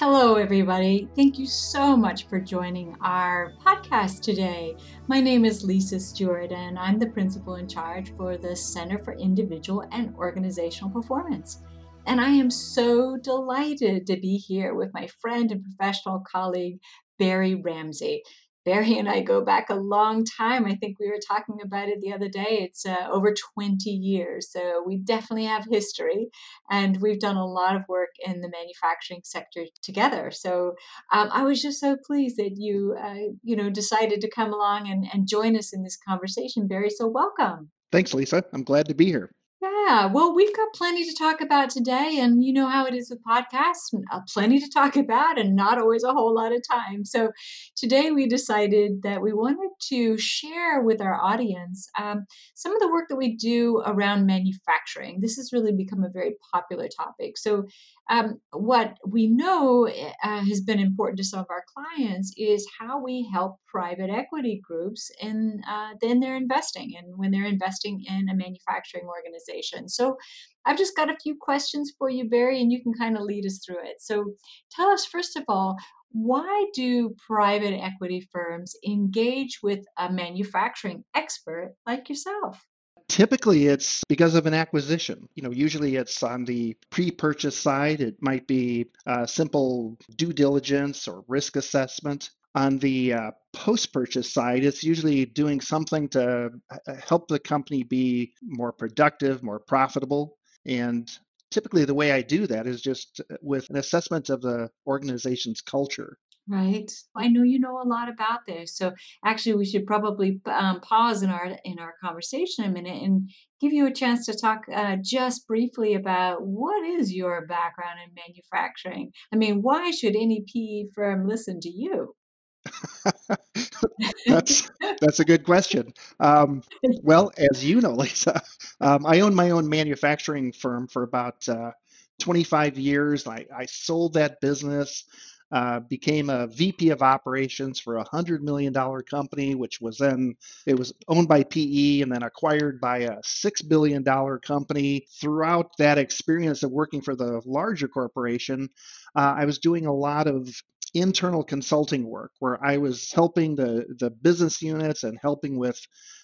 Hello, everybody. Thank you so much for joining our podcast today. My name is Lisa Stewart, and I'm the principal in charge for the Center for Individual and Organizational Performance. And I am so delighted to be here with my friend and professional colleague, Barry Ramsey. Barry and I go back a long time. I think we were talking about it the other day. It's uh, over 20 years. So we definitely have history and we've done a lot of work in the manufacturing sector together. So um, I was just so pleased that you, uh, you know, decided to come along and, and join us in this conversation, Barry. So welcome. Thanks, Lisa. I'm glad to be here. Yeah, well, we've got plenty to talk about today, and you know how it is with podcasts uh, plenty to talk about, and not always a whole lot of time. So, today we decided that we wanted to share with our audience um, some of the work that we do around manufacturing. This has really become a very popular topic. So, um, what we know eh, uh, has been important to some of our clients is how we help private equity groups and uh, then they're investing and when they're investing in a manufacturing organization. So I've just got a few questions for you, Barry, and you can kind of lead us through it. So tell us first of all, why do private equity firms engage with a manufacturing expert like yourself? Typically, it's because of an acquisition. You know, usually it's on the pre-purchase side. It might be a simple due diligence or risk assessment. On the uh, post-purchase side, it's usually doing something to uh, help the company be more productive, more profitable. And typically, the way I do that is just uh, with an assessment of the organization's culture. Right. I know you know a lot about this. So actually, we should probably um, pause in our in our conversation a minute and give you a chance to talk uh, just briefly about what is your background in manufacturing. I mean, why should any PE firm listen to you? that's that's a good question. Um, well, as you know, Lisa, um, I own my own manufacturing firm for about uh, 25 years. I, I sold that business uh, became a VP of operations for a hundred million dollar company, which was then it was owned by PE and then acquired by a six billion dollar company. Throughout that experience of working for the larger corporation, uh, I was doing a lot of internal consulting work where I was helping the, the business units and helping with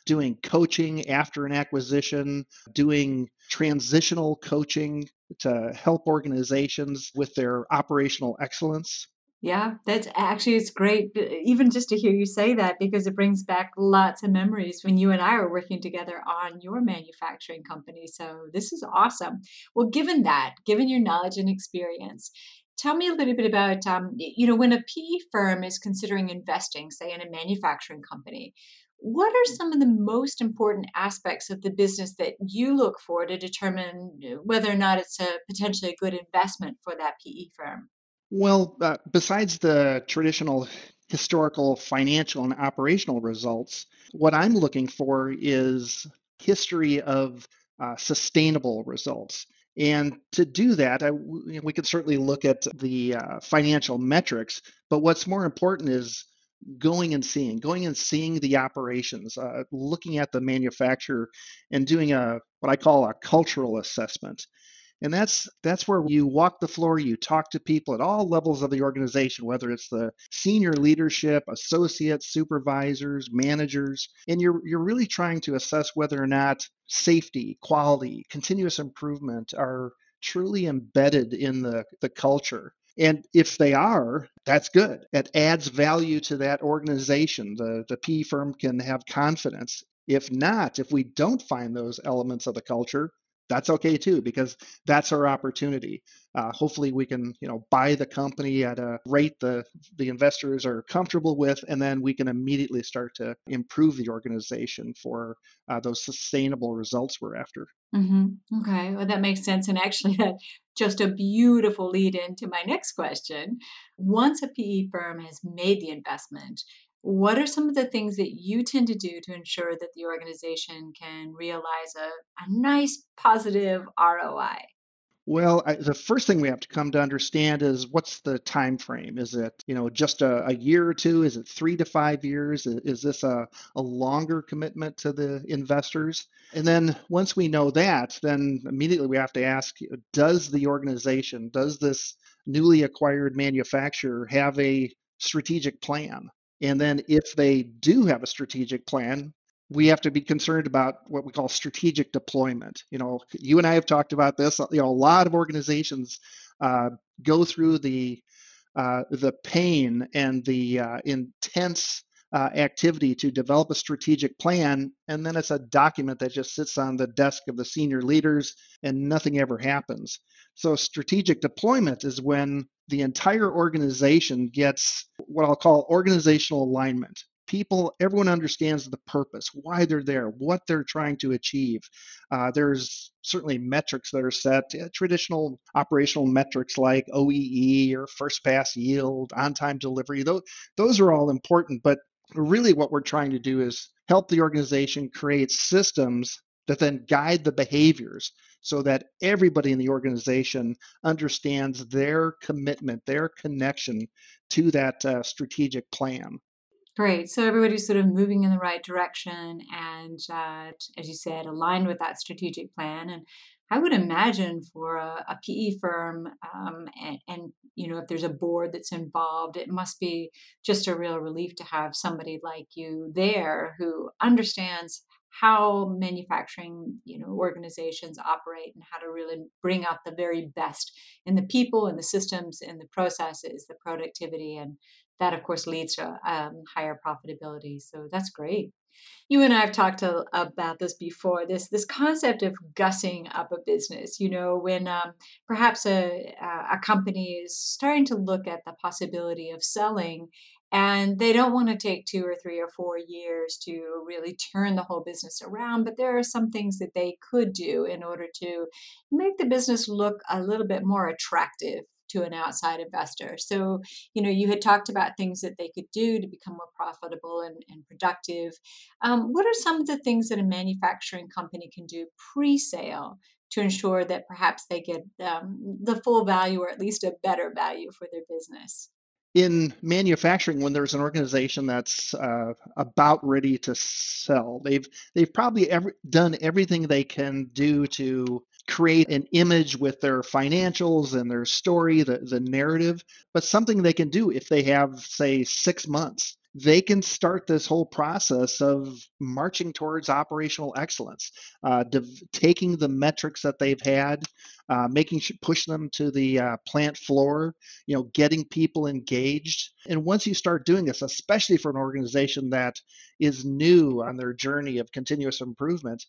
doing coaching after an acquisition, doing transitional coaching to help organizations with their operational excellence. Yeah, that's actually it's great uh, even just to hear you say that because it brings back lots of memories when you and I were working together on your manufacturing company. So this is awesome. Well, given that, given your knowledge and experience, tell me a little bit about um, you know when a PE firm is considering investing, say in a manufacturing company. What are some of the most important aspects of the business that you look for to determine whether or not it's a potentially a good investment for that PE firm? Well, uh, besides the traditional historical financial and operational results, what I'm looking for is history of uh, sustainable results. And to do that, I, we can certainly look at the uh, financial metrics, but what's more important is going and seeing, going and seeing the operations, uh, looking at the manufacturer, and doing a what I call a cultural assessment. And that's that's where you walk the floor, you talk to people at all levels of the organization, whether it's the senior leadership, associates, supervisors, managers, and you're you're really trying to assess whether or not safety, quality, continuous improvement are truly embedded in the, the culture. And if they are, that's good. It adds value to that organization. The, the PE firm can have confidence. If not, if we don't find those elements of the culture, that's okay too because that's our opportunity. Uh, hopefully we can you know buy the company at a rate the the investors are comfortable with and then we can immediately start to improve the organization for uh, those sustainable results we're after. Mm-hmm. okay well that makes sense and actually that just a beautiful lead into my next question. Once a pe firm has made the investment what are some of the things that you tend to do to ensure that the organization can realize a, a nice positive ROI? Well, I, the first thing we have to come to understand is what's the time frame? Is it you know just a, a year or two? Is it three to five years? Is, is this a, a longer commitment to the investors? And then once we know that, then immediately we have to ask: Does the organization, does this newly acquired manufacturer have a strategic plan? And then if they do have a strategic plan, we have to be concerned about what we call strategic deployment. You know, you and I have talked about this. You know, a lot of organizations uh, go through the uh, the pain and the uh, intense uh, activity to develop a strategic plan, and then it's a document that just sits on the desk of the senior leaders and nothing ever happens. So, strategic deployment is when the entire organization gets what I'll call organizational alignment people everyone understands the purpose why they're there what they're trying to achieve uh, there's certainly metrics that are set uh, traditional operational metrics like oee or first pass yield on time delivery those, those are all important but really what we're trying to do is help the organization create systems that then guide the behaviors so that everybody in the organization understands their commitment, their connection to that uh, strategic plan. Great. So everybody's sort of moving in the right direction and, uh, as you said, aligned with that strategic plan. And I would imagine for a, a PE firm, um, and, and, you know, if there's a board that's involved, it must be just a real relief to have somebody like you there who understands how manufacturing you know organizations operate and how to really bring out the very best in the people and the systems and the processes the productivity and that of course leads to um, higher profitability so that's great. You and i have talked to, about this before this this concept of gussing up a business you know when um, perhaps a, a company is starting to look at the possibility of selling and they don't want to take two or three or four years to really turn the whole business around but there are some things that they could do in order to make the business look a little bit more attractive to an outside investor. So, you know, you had talked about things that they could do to become more profitable and, and productive. Um, what are some of the things that a manufacturing company can do pre sale to ensure that perhaps they get um, the full value or at least a better value for their business? in manufacturing when there's an organization that's uh, about ready to sell they've they've probably ever, done everything they can do to create an image with their financials and their story, the, the narrative, but something they can do if they have, say, six months. They can start this whole process of marching towards operational excellence, uh, taking the metrics that they've had, uh, making sure, push them to the uh, plant floor, you know, getting people engaged. And once you start doing this, especially for an organization that is new on their journey of continuous improvement,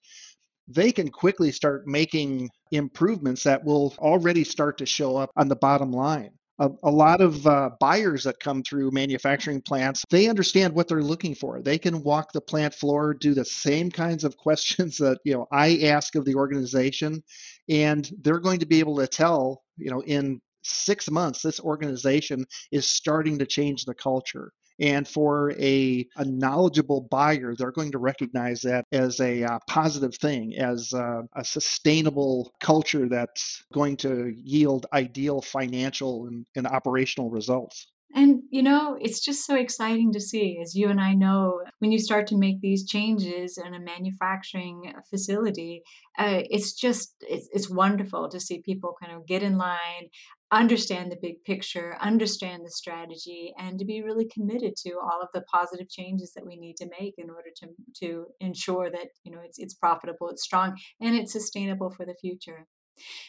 they can quickly start making improvements that will already start to show up on the bottom line. A, a lot of uh, buyers that come through manufacturing plants, they understand what they're looking for. They can walk the plant floor, do the same kinds of questions that you know I ask of the organization, and they're going to be able to tell you know in six months this organization is starting to change the culture and for a, a knowledgeable buyer, they're going to recognize that as a uh, positive thing, as uh, a sustainable culture that's going to yield ideal financial and, and operational results. And, you know, it's just so exciting to see, as you and I know, when you start to make these changes in a manufacturing facility, uh, it's just, it's, it's wonderful to see people kind of get in line, understand the big picture, understand the strategy, and to be really committed to all of the positive changes that we need to make in order to, to ensure that, you know, it's, it's profitable, it's strong, and it's sustainable for the future.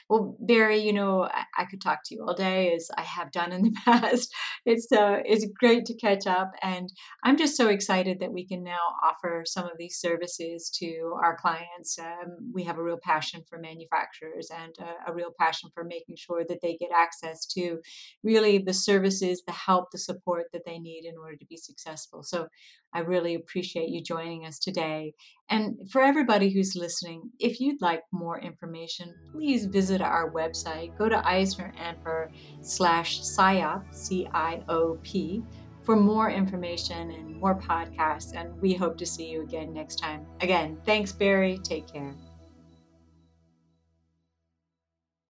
Well, Barry, you know, I, I, could talk to you all day as I have done in the past. It's uh, it's great to catch up, and I'm just so excited that we can now offer some of these services to our clients. Um, we have a real passion for manufacturers and a, a real passion for making sure that they get access to really the services, the help, the support that they need in order to be successful. So I really appreciate you joining us today. And for everybody who's listening, if you'd like more information, please visit our website. Go to EisnerAmper slash CIOP, C-I-O-P, for more information and more podcasts. And we hope to see you again next time. Again, thanks, Barry. Take care.